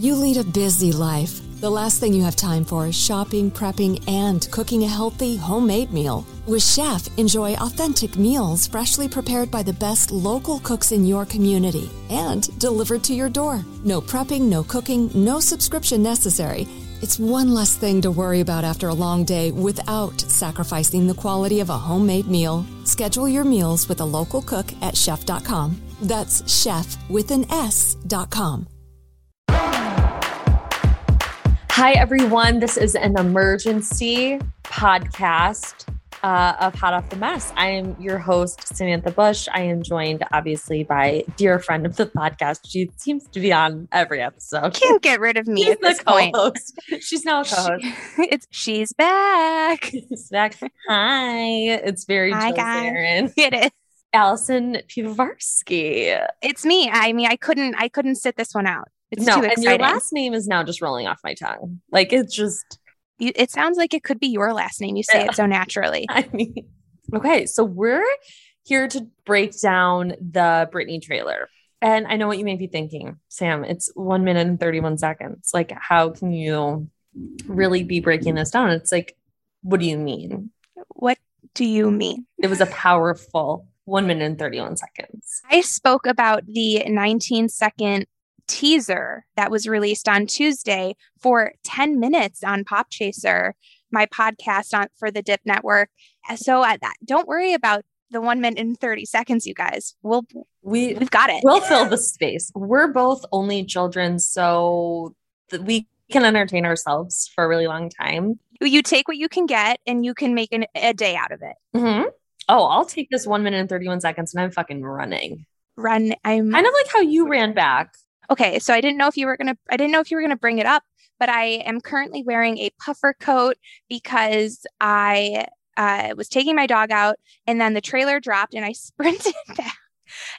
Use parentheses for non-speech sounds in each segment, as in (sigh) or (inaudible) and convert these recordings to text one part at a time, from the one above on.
You lead a busy life. The last thing you have time for is shopping, prepping, and cooking a healthy, homemade meal. With Shef, enjoy authentic meals freshly prepared by the best local cooks in your community and delivered to your door. No prepping, no cooking, no subscription necessary. It's one less thing to worry about after a long day without sacrificing the quality of a homemade meal. Schedule your meals with a local cook at shef.com. That's shef with an S.com. Hi, everyone. This is an emergency podcast uh, of Hot Off the Mess. I am your host, Samantha Bush. I am joined, obviously, by dear friend of the podcast. She seems to be on every episode. Can't get rid of me She's at this the point. co-host. She's now a co-host. (laughs) it's she's back. (laughs) She's back. Hi. It's very Hi, Jill guys. Zarin. (laughs) It is. Allison Pivovarsky. It's me. I mean, I couldn't. I couldn't sit this one out. It's no, too and your last name is now just rolling off my tongue. Like it's just You- it sounds like it could be your last name. You say it so naturally. (laughs) I mean, okay, so we're here to break down the Britney trailer. And I know what you may be thinking, Sam. It's one minute and 31 seconds. Like, how can you really be breaking this down? It's like, what do you mean? What do you mean? It was a powerful one minute and 31 seconds. I spoke about the 19 second teaser that was released on Tuesday for 10 minutes on Pop Chaser, my podcast on for the Dipp Network. So uh, that, don't worry about the one minute and 30 seconds, you guys. We'll We we've got it. we'll fill the space. We're both only children, so that we can entertain ourselves for a really long time. you take what you can get and you can make an, a day out of it. Mm-hmm. Oh, I'll take this one minute and 31 seconds and I'm fucking running. Run. I'm Kind of like how you ran back. Okay. So I didn't know if you were gonna. I didn't know if you were gonna bring it up, but I am currently wearing a puffer coat because I uh, was taking my dog out, and then the trailer dropped, and I (laughs) sprinted back,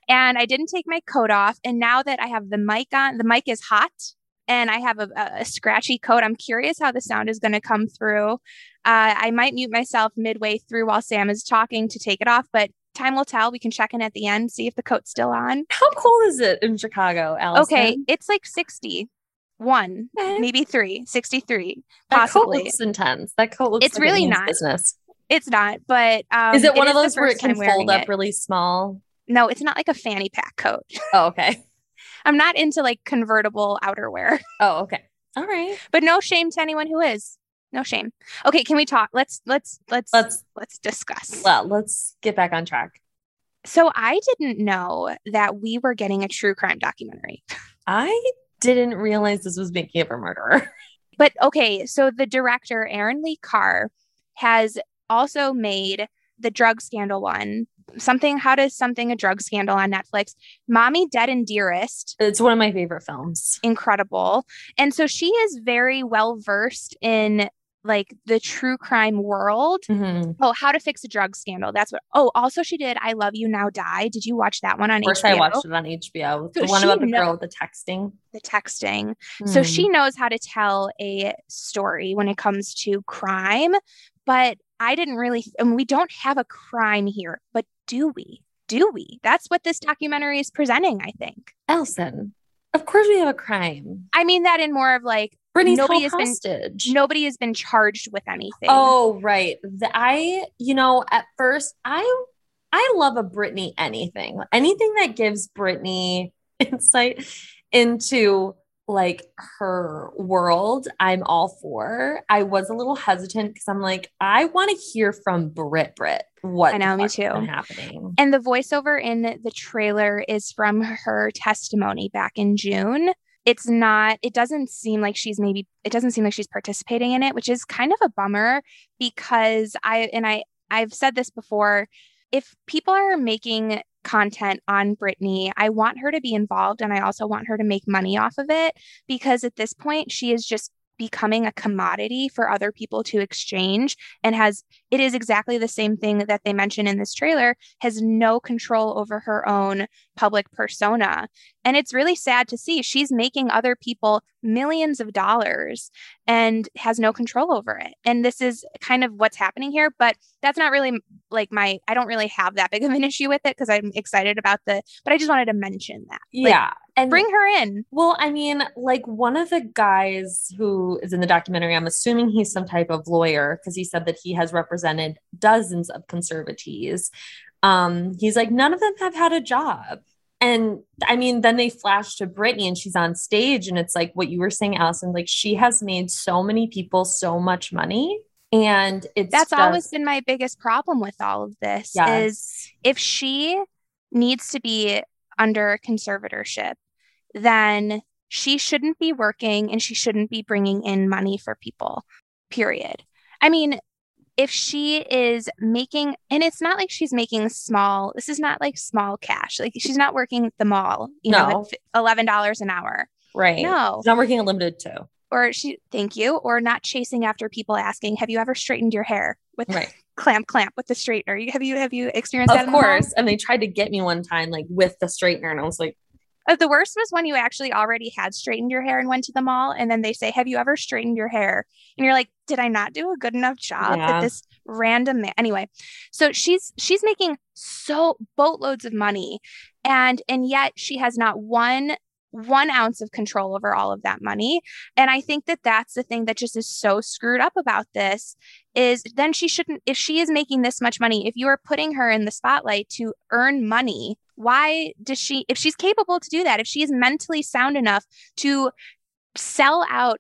and I didn't take my coat off. And now that I have the mic on, the mic is hot. And I have a, a- a scratchy coat. I'm curious how the sound is going to come through. Uh, I might mute myself midway through while Sam is talking to take it off, but time will tell. We can check in at the end, see if the coat's still on. How cold is it in Chicago, Allison? Okay, it's like 61, Okay. maybe three, 63, That coat looks intense. That coat looks It's like really not. business. It's not, but um, is it one of those where it can fold up it. really small? No, it's not like a fanny pack coat. (laughs) Oh, okay. I'm not into like convertible outerwear, Oh, okay. All right. but no shame to anyone who is. No shame. Okay, can we talk? Let's let's let's Let's let's discuss. well, let's get back on track. So I didn't know that we were getting a true crime documentary. I didn't realize this was making of a murderer. (laughs) But okay, so the director, Erin Lee Carr, has also made the drug scandal one. Something, how does something a drug scandal on Netflix? Mommy Dead and Dearest, It's one of my favorite films. incredible. And so she is very well versed in like the true crime world. Mhm. Oh, how to fix a drug scandal. That's what. Oh, also she did I Love You Now Die. Did you watch that one on Of course, HBO? I watched it on HBO. So the one about the girl with the texting. the texting. So Hmm. she knows how to tell a story when it comes to crime, but I didn't really and we don't have a crime here, but do we? Do we? That's what this documentary is presenting, I think. Elson. Of course, we have a crime. I mean that in more of like Britney's nobody has been nobody has been charged with anything. Oh, right. The, I, you know, at first, I, I love a Britney anything, anything that gives Britney (laughs) insight into like her world. I'm all for. I was a little hesitant because I'm like, I want to hear from Brit Brit what I know, me too. happening. And the voiceover in the trailer is from her testimony back in June. It's not, it doesn't seem like she's maybe, it doesn't seem like she's participating in it, which is kind of a bummer because I, and I, I've said this before, if people are making content on Britney, I want her to be involved and I also want her to make money off of it because at this point she is just becoming a commodity for other people to exchange and has it is exactly the same thing that they mention in this trailer has no control over her own public persona and it's really sad to see she's making other people millions of dollars and has no control over it and this is kind of what's happening here but that's not really like my i don't really have that big of an issue with it because i'm excited about the but i just wanted to mention that Like, yeah. And bring her in Well, I mean, like one of the guys who is in the documentary, I'm assuming he's some type of lawyer because he said that he has represented dozens of conservatees. Um, he's like, none of them have had a job. And I mean, then they flash to Britney and she's on stage, and it's like what you were saying, Allison, like she has made so many people so much money. And it's that's always been my biggest problem with all of this is if she needs to be under conservatorship, then she shouldn't be working and she shouldn't be bringing in money for people, period. I mean, if she is making, and it's not like she's making small, this is not like small cash. Like she's not working at the mall, you know, No. at $11 an hour. right. No. She's not working at limited too. Or she, thank you, or not chasing after people asking, have you ever straightened your hair with Right. (laughs) clamp, clamp with the straightener? Have you, have you experienced that? Of in the course. And they tried to get me one time, like with the straightener, and I was like, Uh, the worst was when you actually already had straightened your hair and went to the mall, and then they say, "Have you ever straightened your hair?" And you're like, "Did I not do a good enough job?" Yeah. That this random man. Anyway, so she's she's making so boatloads of money, and and yet she has not one one ounce of control over all of that money. And i think that that's the thing that just is so screwed up about this is then she shouldn't if she is making this much money if you are putting her in the spotlight to earn money why does she if she's capable to do that if she is mentally sound enough to sell out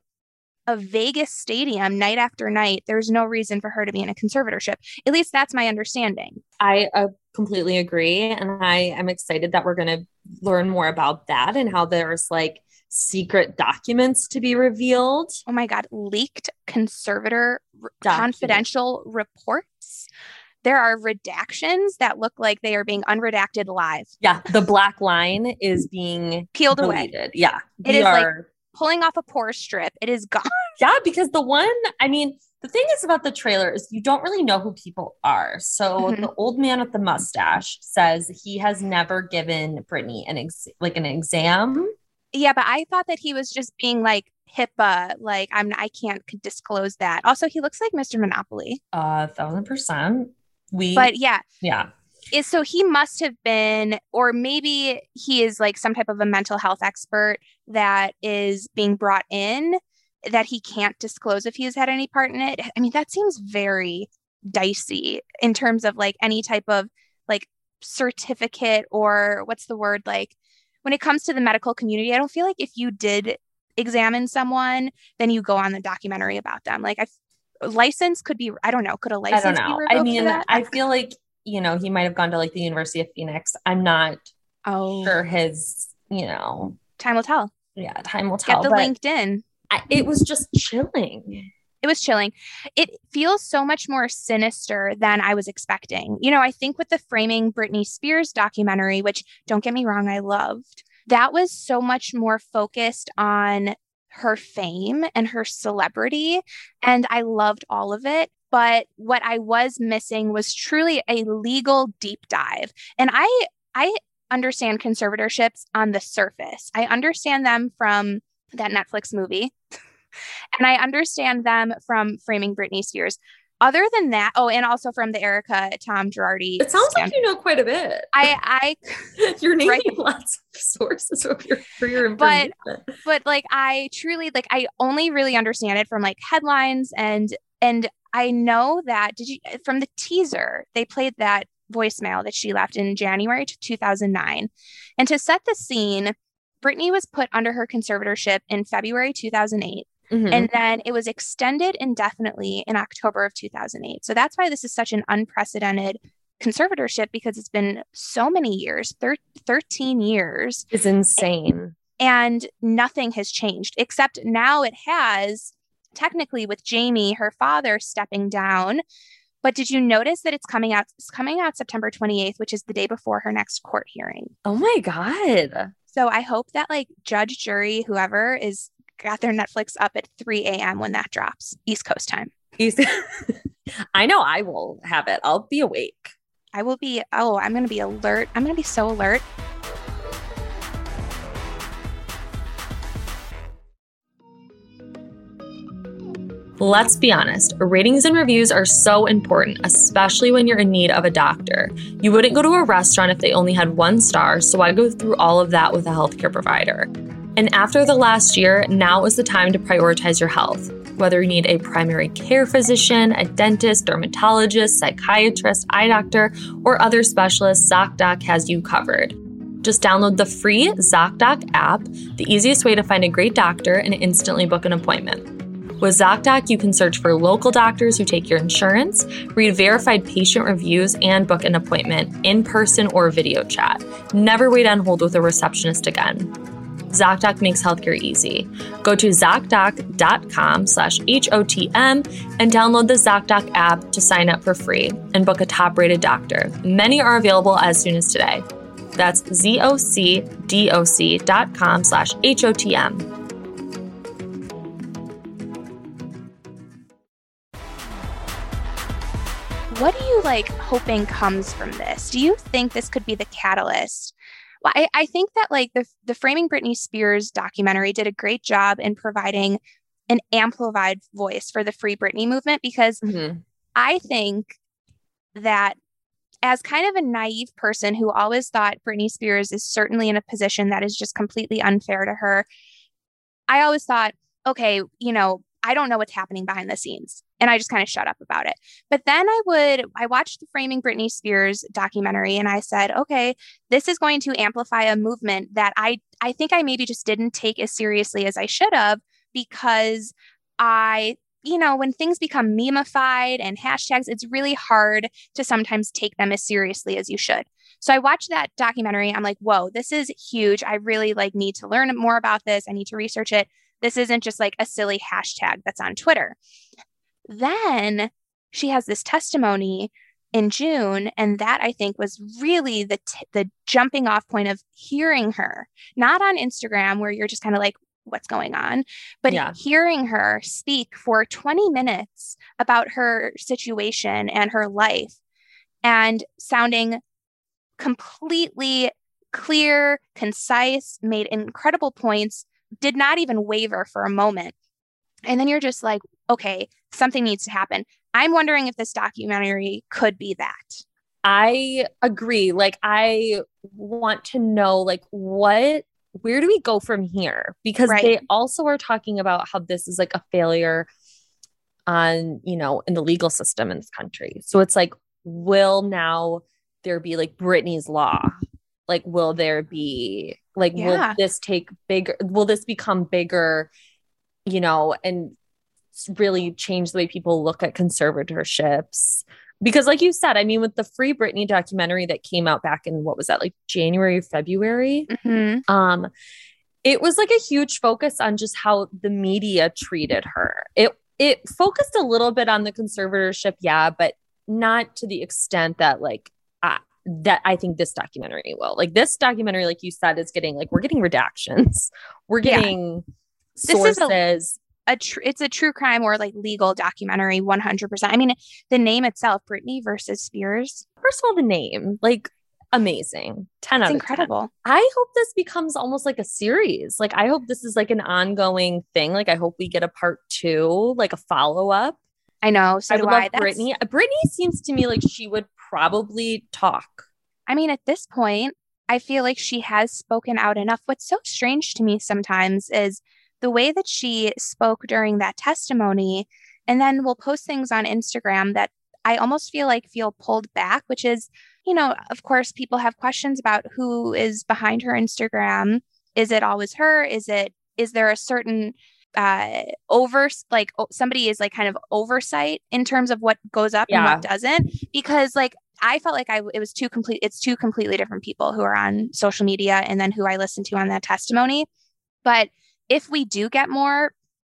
a Vegas stadium night after night there's no reason for her to be in a conservatorship. At least that's my understanding. I uh, completely agree. And I am excited that we're going to learn more about that and how there's like secret documents to be revealed. oh my god leaked conservator Document. confidential reports there are redactions that look like they are being unredacted live Yeah. The black line is being peeled away. Yeah. It is like- pulling off a pore strip it is gone (laughs) yeah, because the one, I mean, the thing is about the trailer is you don't really know who people are. So Mhm. the old man with the mustache says he has never given Britney an ex- like an exam. yeah but i thought that he was just being like HIPAA, like I'm I can't disclose that. Also, he looks like Mr. Monopoly. A thousand percent. We, But yeah, yeah. is so he must have been or maybe he is like some type of a mental health expert that is being brought in that he can't disclose if he has had any part in it i mean that seems very dicey in terms of like any type of like certificate or what's the word like when it comes to the medical community i don't feel like if you did examine someone then you go on the documentary about them like i license could be i don't know could a license I don't know. I mean. I feel like, you know, he might have gone to like the University of Phoenix. I'm not oh sure his, you know, time will tell yeah, time will tell. get the but linkedin it was just chilling. it was chilling. It feels so much more sinister than I was expecting. You know, I think with the Framing Britney Spears documentary, which don't get me wrong, I loved, that was so much more focused on her fame and her celebrity. And I loved all of it. But what I was missing was truly a legal deep dive. And I, I understand conservatorships on the surface. I understand them from that Netflix movie. and I understand them from framing Britney Spears other than that, oh, and also from the Erika Tom Girardi. It sounds like you know quite a bit. I, I, (laughs) you're naming right. lots of sources of your for your information. But, but like, I truly like, I only really understand it from like headlines and and I know that did you from the teaser they played that voicemail that she left in January 2009, and to set the scene, Britney was put under her conservatorship in February 2008. Mm-hmm. And then it was extended indefinitely in October of 2008. So that's why this is such an unprecedented conservatorship because it's been so many years thir- 13 years. It's insane. And nothing has changed, except now it has technically with Jamie, her father, stepping down. But did you notice that it's coming out? It's coming out September 28th, which is the day before her next court hearing. Oh my God. So I hope that like judge, jury, whoever is got their Netflix up at 3 a.m. when that drops, East Coast time. East- (laughs) I know I will have it. I'll be awake. I will be, oh, I'm going to be alert. I'm going to be so alert. Let's be honest, ratings and reviews are so important, especially when you're in need of a doctor. You wouldn't go to a restaurant if they only had one star, so why go through all of that with a healthcare provider? And after the last year, now is the time to prioritize your health. Whether you need a primary care physician, a dentist, dermatologist, psychiatrist, eye doctor, or other specialists, ZocDoc has you covered. Just download the free ZocDoc app, the easiest way to find a great doctor and instantly book an appointment. With ZocDoc, you can search for local doctors who take your insurance, read verified patient reviews, and book an appointment in person or video chat. Never wait on hold with a receptionist again. ZocDoc makes healthcare easy. Go to ZocDoc.com slash HOTM and download the ZocDoc app to sign up for free and book a top rated doctor. Many are available as soon as today. That's ZocDoc.com slash HOTM. Like hoping comes from this? Do you think this could be the catalyst well, I, I think that like the the Framing Britney Spears documentary did a great job in providing an amplified voice for the Free Britney movement because mm-hmm. I think that as kind of a naive person who always thought Britney Spears is certainly in a position that is just completely unfair to her, I always thought, okay, you know, I don't know what's happening behind the scenes. And I just kind of shut up about it. But then I would, I watched the Framing Britney Spears documentary and I said, okay, this is going to amplify a movement that I, I think I maybe just didn't take as seriously as I should have because I, you know, when things become memeified and hashtags, it's really hard to sometimes take them as seriously as you should. So I watched that documentary. I'm like, whoa, this is huge. I really like need to learn more about this. I need to research it. This isn't just like a silly hashtag that's on Twitter. Then she has this testimony in June, and that I think was really the t- the jumping off point of hearing her, not on Instagram where you're just kind of like, what's going on, but yeah. hearing her speak for 20 minutes about her situation and her life, and sounding completely clear, concise, made incredible points, did not even waver for a moment. And then you're just like, okay, something needs to happen. I'm wondering if this documentary could be that. I agree. Like, I want to know, like, what, where do we go from here? Because right. they also are talking about how this is like a failure on, you know, in the legal system in this country. So it's like, will now there be like Britney's law? Like, will there be like, yeah. will this take bigger? Will this become bigger? You know, and really change the way people look at conservatorships. Because, like you said, I mean, with the Free Britney documentary that came out back in what was that, like January, February? Mm-hmm. Um, it was like a huge focus on just how the media treated her. It it focused a little bit on the conservatorship, yeah, but not to the extent that like that I think this documentary will. Like this documentary, like you said, is getting like we're getting redactions, (laughs) we're getting yeah. This is a- sources. a tr- it's a true crime or like legal documentary 100% i mean the name itself britney versus spears First of all, the name, like amazing. 10 it's out of 10. incredible I hope this becomes almost like a series. Like I hope this is like an ongoing thing. Like I hope we get a part two, like a follow up. I know so I would I. love That's- Britney. Britney seems to me like she would probably talk. I mean, at this point, I feel like she has spoken out enough. What's so strange to me sometimes is the way that she spoke during that testimony, and then will post things on Instagram that I almost feel like feel pulled back, which is, you know, of course, people have questions about who is behind her Instagram. Is it always her? Is it, is there a certain, uh over like somebody is like kind of oversight in terms of what goes up and what doesn't because like I felt like I it was two complete it's two completely different people who are on social media and then who I listened to on that testimony. But if we do get more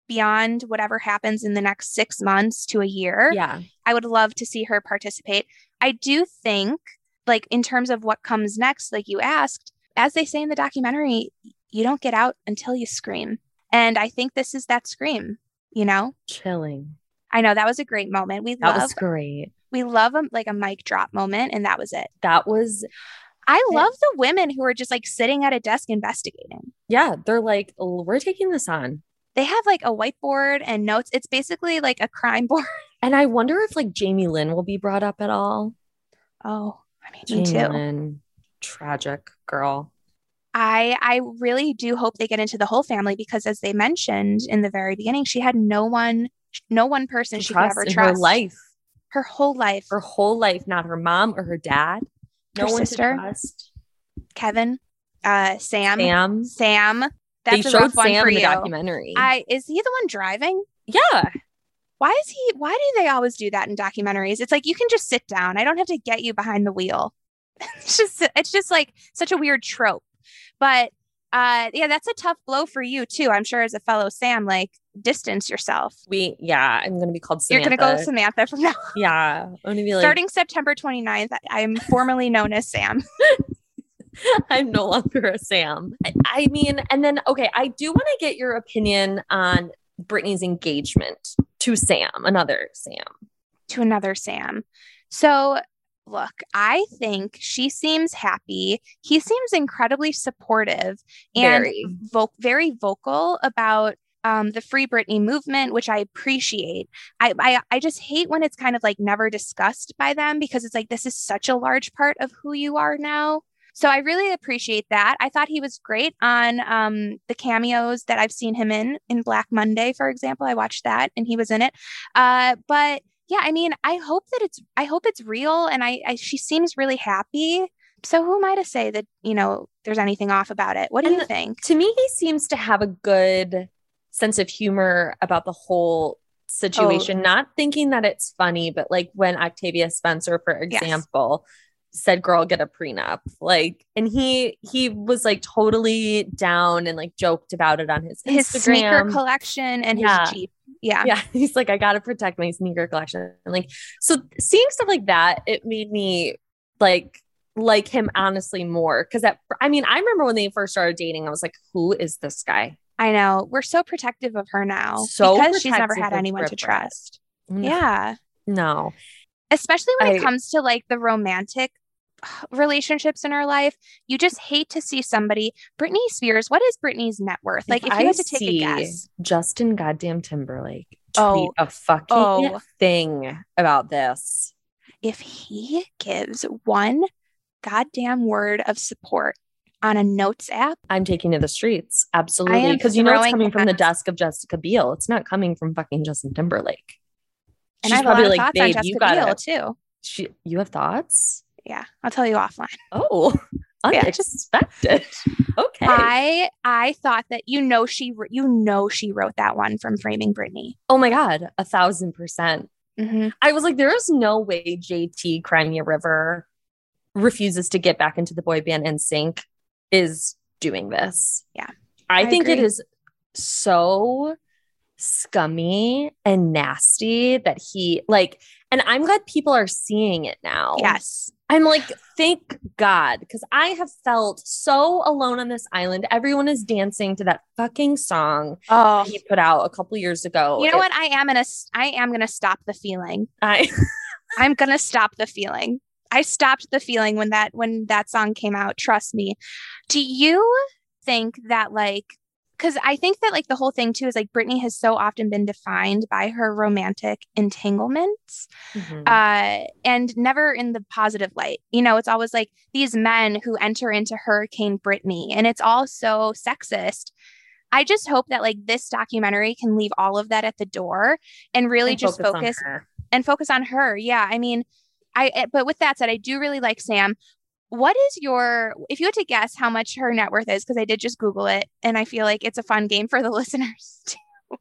beyond whatever happens in the next 6 months to a year, Yeah. I would love to see her participate. I do think like in terms of what comes next like you asked, as they say in the documentary, you don't get out until you scream. And I think this is that scream, you know? Chilling. I know that was a great moment. We love That love was great. we love a, like a mic drop moment and that was it. That was I love the women who are just like sitting at a desk investigating. yeah, they're like, we're taking this on. They have like a whiteboard and notes. It's basically like a crime board. (laughs) And I wonder if like Jamie Lynn will be brought up at all. Oh, I mean, Jamie me too. Lynn, tragic girl. I I really do hope they get into the whole family because as they mentioned in the very beginning, she had no one no one person she could trust ever in trust. her life, Her whole life. her whole life, not her mom or her dad. No Her one sister. to trust. Kevin, uh Sam. Sam. Sam. They That's a showed Sam for in the you. documentary. I is he the one driving? yeah. Why is he why do they always do that in documentaries? It's like you can just sit down. I don't have to get you behind the wheel. (laughs) it's just it's just like such a weird trope. But uh yeah, that's a tough blow for you too. I'm sure as a fellow Sam, like distance yourself. We yeah, I'm gonna be called Samantha. You're gonna go Samantha from now. Yeah. I'm gonna be like Starting September 29th, I'm formally known as Sam. (laughs) I'm no longer a Sam. I, I mean, and then okay, I do want to get your opinion on Britney's engagement to Sam, another Sam. to another Sam. So, look, I think she seems happy. He seems incredibly supportive and Very. vo- very vocal about um, the Free Britney movement, which I appreciate. I, I I just hate when it's kind of like never discussed by them because it's like this is such a large part of who you are now. So I really appreciate that. I thought he was great on um, the cameos that I've seen him in in Black Monday, for example. I watched that and he was in it. Uh, but yeah, I mean, I hope that it's I hope it's real, and I, I she seems really happy. So who am I to say that you know there's anything off about it? What do And you think? To me, he seems to have a good sense of humor about the whole oh. situation, Oh. not thinking that it's funny, but like when Octavia Spencer, for Yes. Said girl get a prenup like and he he was like totally down and like joked about it on his His sneaker collection and Yeah. his Jeep. Yeah. yeah (laughs) he's like i gotta protect my sneaker collection and like so seeing stuff like that it made me like like him honestly more because that i mean i remember when they first started dating i was like who is this guy I know. We're so protective of her now So because she's never had anyone to trust. No. Yeah. no Especially when it comes to like the romantic relationships in her life. You just hate to see somebody. Britney Spears, what is Britney's net worth? Like, if, you I had to take a guess. justin goddamn timberlake tweet Oh. a fucking Oh. thing about this if he gives one goddamn word of support on a notes app, i'm taking to the streets absolutely because you know it's coming from the desk of jessica biel it's not coming from fucking justin timberlake and She's I have probably like, "Babe, Jessica you gotta- Biel too. she you have thoughts Yeah, I'll tell you offline. Oh, (laughs) Yeah. unexpected. Okay. I I thought that you know she you know she wrote that one from Framing Britney. oh my God, a thousand percent. hmm I was like, there is no way JT Cry Me a River refuses to get back into the boy band NSYNC is doing this. Yeah. I, I think it agree. is so scummy and nasty that he like and I'm glad people are seeing it now. Yes. I'm like, thank God, because I have felt so alone on this island. Everyone is dancing to that fucking song Oh, he put out a couple years ago. you know It- what? I am gonna. I am gonna stop the feeling. I (laughs) I'm gonna stop the feeling. I stopped the feeling when that when that song came out. Trust me. Do you think that like because I think that like the whole thing too is like Britney has so often been defined by her romantic entanglements Mhm. uh, and never in the positive light. You know, it's always like these men who enter into Hurricane Britney, and it's all so sexist. I just hope that like this documentary can leave all of that at the door and really And just focus her. and focus on her. Yeah, I mean, I. eh, But with that said, I do really like Sam. What is your, if you had to guess how much her net worth is, because I did just Google it, and I feel like it's a fun game for the (laughs) listeners too.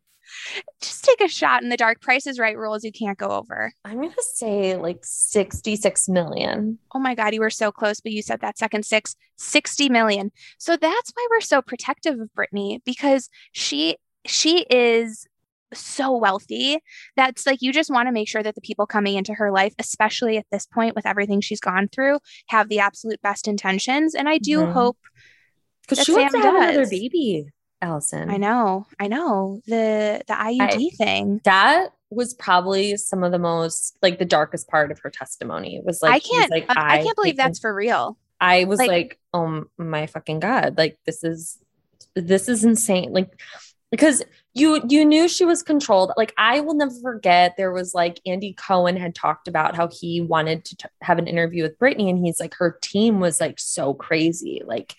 just take a shot in the dark. Price is right rules you can't go over. I'm gonna say like 66 million. Oh my God, you were so close, but you said that second six, 60 million. So that's why we're so protective of Britney because she she is so wealthy. That's like you just want to make sure that the people coming into her life, especially at this point with everything she's gone through, have the absolute best intentions. And I do hope Because That she wants Sam to have another baby, Allison. I know, I know the the IUD thing. That was probably some of the most like the darkest part of her testimony. Was like I can't like, um, I, can't believe that's for real. I was like- like, oh my fucking god, like this is this is insane. Like because you you knew she was controlled. Like I will never forget there was like Andy Cohen had talked about how he wanted to t- have an interview with Britney and he's like her team was like so crazy. Like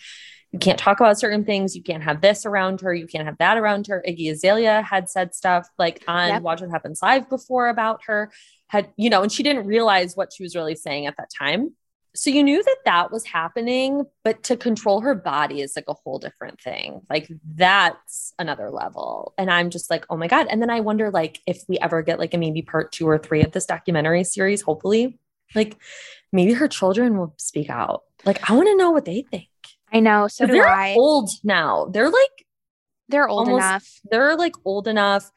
you can't talk about certain things. You can't have this around her. You can't have that around her. Iggy Azalea had said stuff like on Yep. Watch What Happens Live before about her. Had you know, and she didn't realize what she was really saying at that time. So you knew that that was happening, but to control her body is like a whole different thing. Like that's another level. And I'm just like, oh my god. And then I wonder, like, if we ever get like a maybe part two or three of this documentary series, hopefully, like maybe her children will speak out. Like I want to know what they think. I know. So they're I. old now. They're like They're old almost- enough. they're like old enough.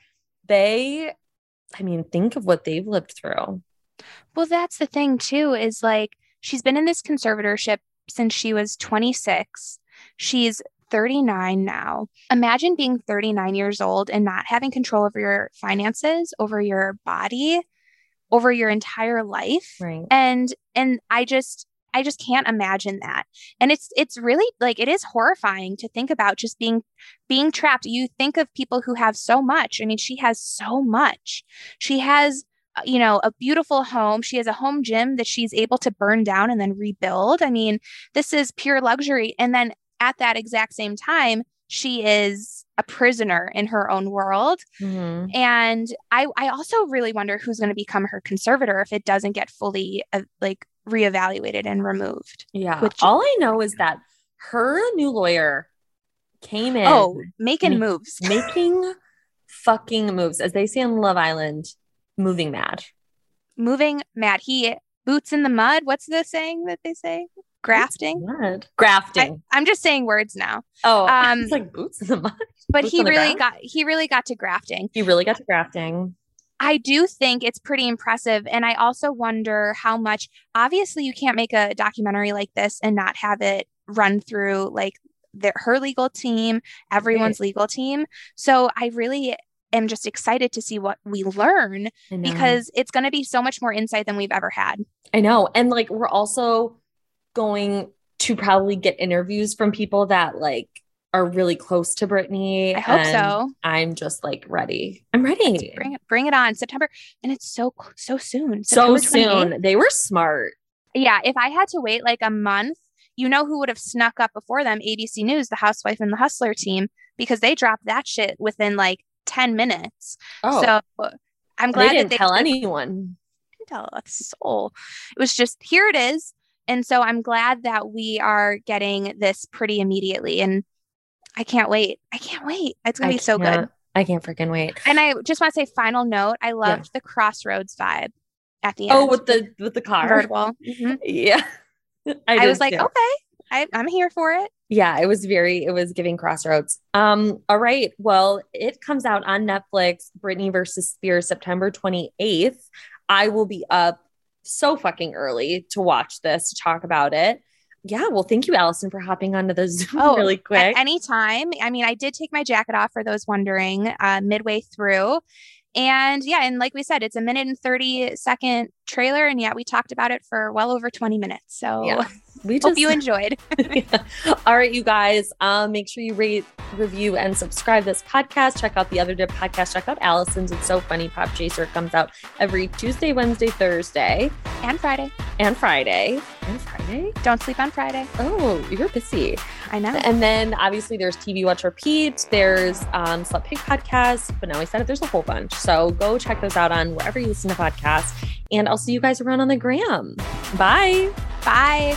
They, I mean, think of what they've lived through. Well, that's the thing too, is like she's been in this conservatorship since she was 26. She's 39 now. Imagine being 39 years old and not having control over your finances, over your body, over your entire life. Right. And and I just I just can't imagine that. And it's it's really like it is horrifying to think about just being being trapped. You think of people who have so much. I mean, she has so much. She has you know, a beautiful home. She has a home gym that she's able to burn down and then rebuild. I mean, this is pure luxury. And then at that exact same time, she is a prisoner in her own world. Mhm. And I, I also really wonder who's going to become her conservator if it doesn't get fully uh, like reevaluated and removed. Yeah. Which- All I know is that her new lawyer came in Oh, making moves. making fucking moves, as they say on Love Island, moving mad. moving mad. He boots in the mud. What's the saying that they say? Grafting. Grafting. I'm just saying words now. oh, (laughs) um, it's like boots in the mud. But Boots he really got he really got to grafting. He really got to grafting. I do think it's pretty impressive. And I also wonder how much, obviously, you can't make a documentary like this and not have it run through like their, her legal team, everyone's legal team. So I really am just excited to see what we learn because it's going to be so much more insight than we've ever had. I know. And like we're also going to probably get interviews from people that like are really close to Britney. I hope and so. I'm just like ready. I'm ready. Bring it, bring it on September. And it's so, so soon. so September 28th. soon. They were smart. Yeah. If I had to wait like a month, you know who would have snuck up before them? ABC News, the Housewife and the Hustler team, because they dropped that shit within like 10 minutes. Oh, So I'm glad they didn't that they tell they anyone. didn't tell a soul. It was just here it is. And so I'm glad that we are getting this pretty immediately. And I can't wait. I can't wait. It's gonna I be so good. I can't freaking wait. And I just want to say, final note, I loved the crossroads vibe at the end. Oh, with the with the car. convertible. Mhm. (laughs) Yeah. I, was like, too. okay, I, I'm here for it. Yeah, it was very, it was giving crossroads. Um, all right. Well, it comes out on Netflix, Britney versus Spears, September 28th. I will be up so fucking early to watch this, to talk about it. Yeah, well, thank you, Allison, for hopping onto the (laughs) Zoom Oh, really quick. anytime. I mean, I did take my jacket off for those wondering uh, midway through. And yeah, and like we said, it's a minute and 30 second trailer. And yeah, we talked about it for well over 20 minutes. So Yeah, (laughs) we hope you enjoyed. (laughs) (laughs) All right, you guys. Um, make sure you rate, review, and subscribe this podcast. Check out the other Dipp podcast. Check out Allison's. It's so funny. Pop Chaser It comes out every Tuesday, Wednesday, Thursday, and Friday. and Friday. And Friday. Don't sleep on Friday. Oh, you're busy. I know. And then obviously there's TV Watch Repeat. There's um, Slut Pig podcast. But now I said it. There's a whole bunch. So go check those out on wherever you listen to podcasts. And I'll see you guys around on the gram. Bye. Bye.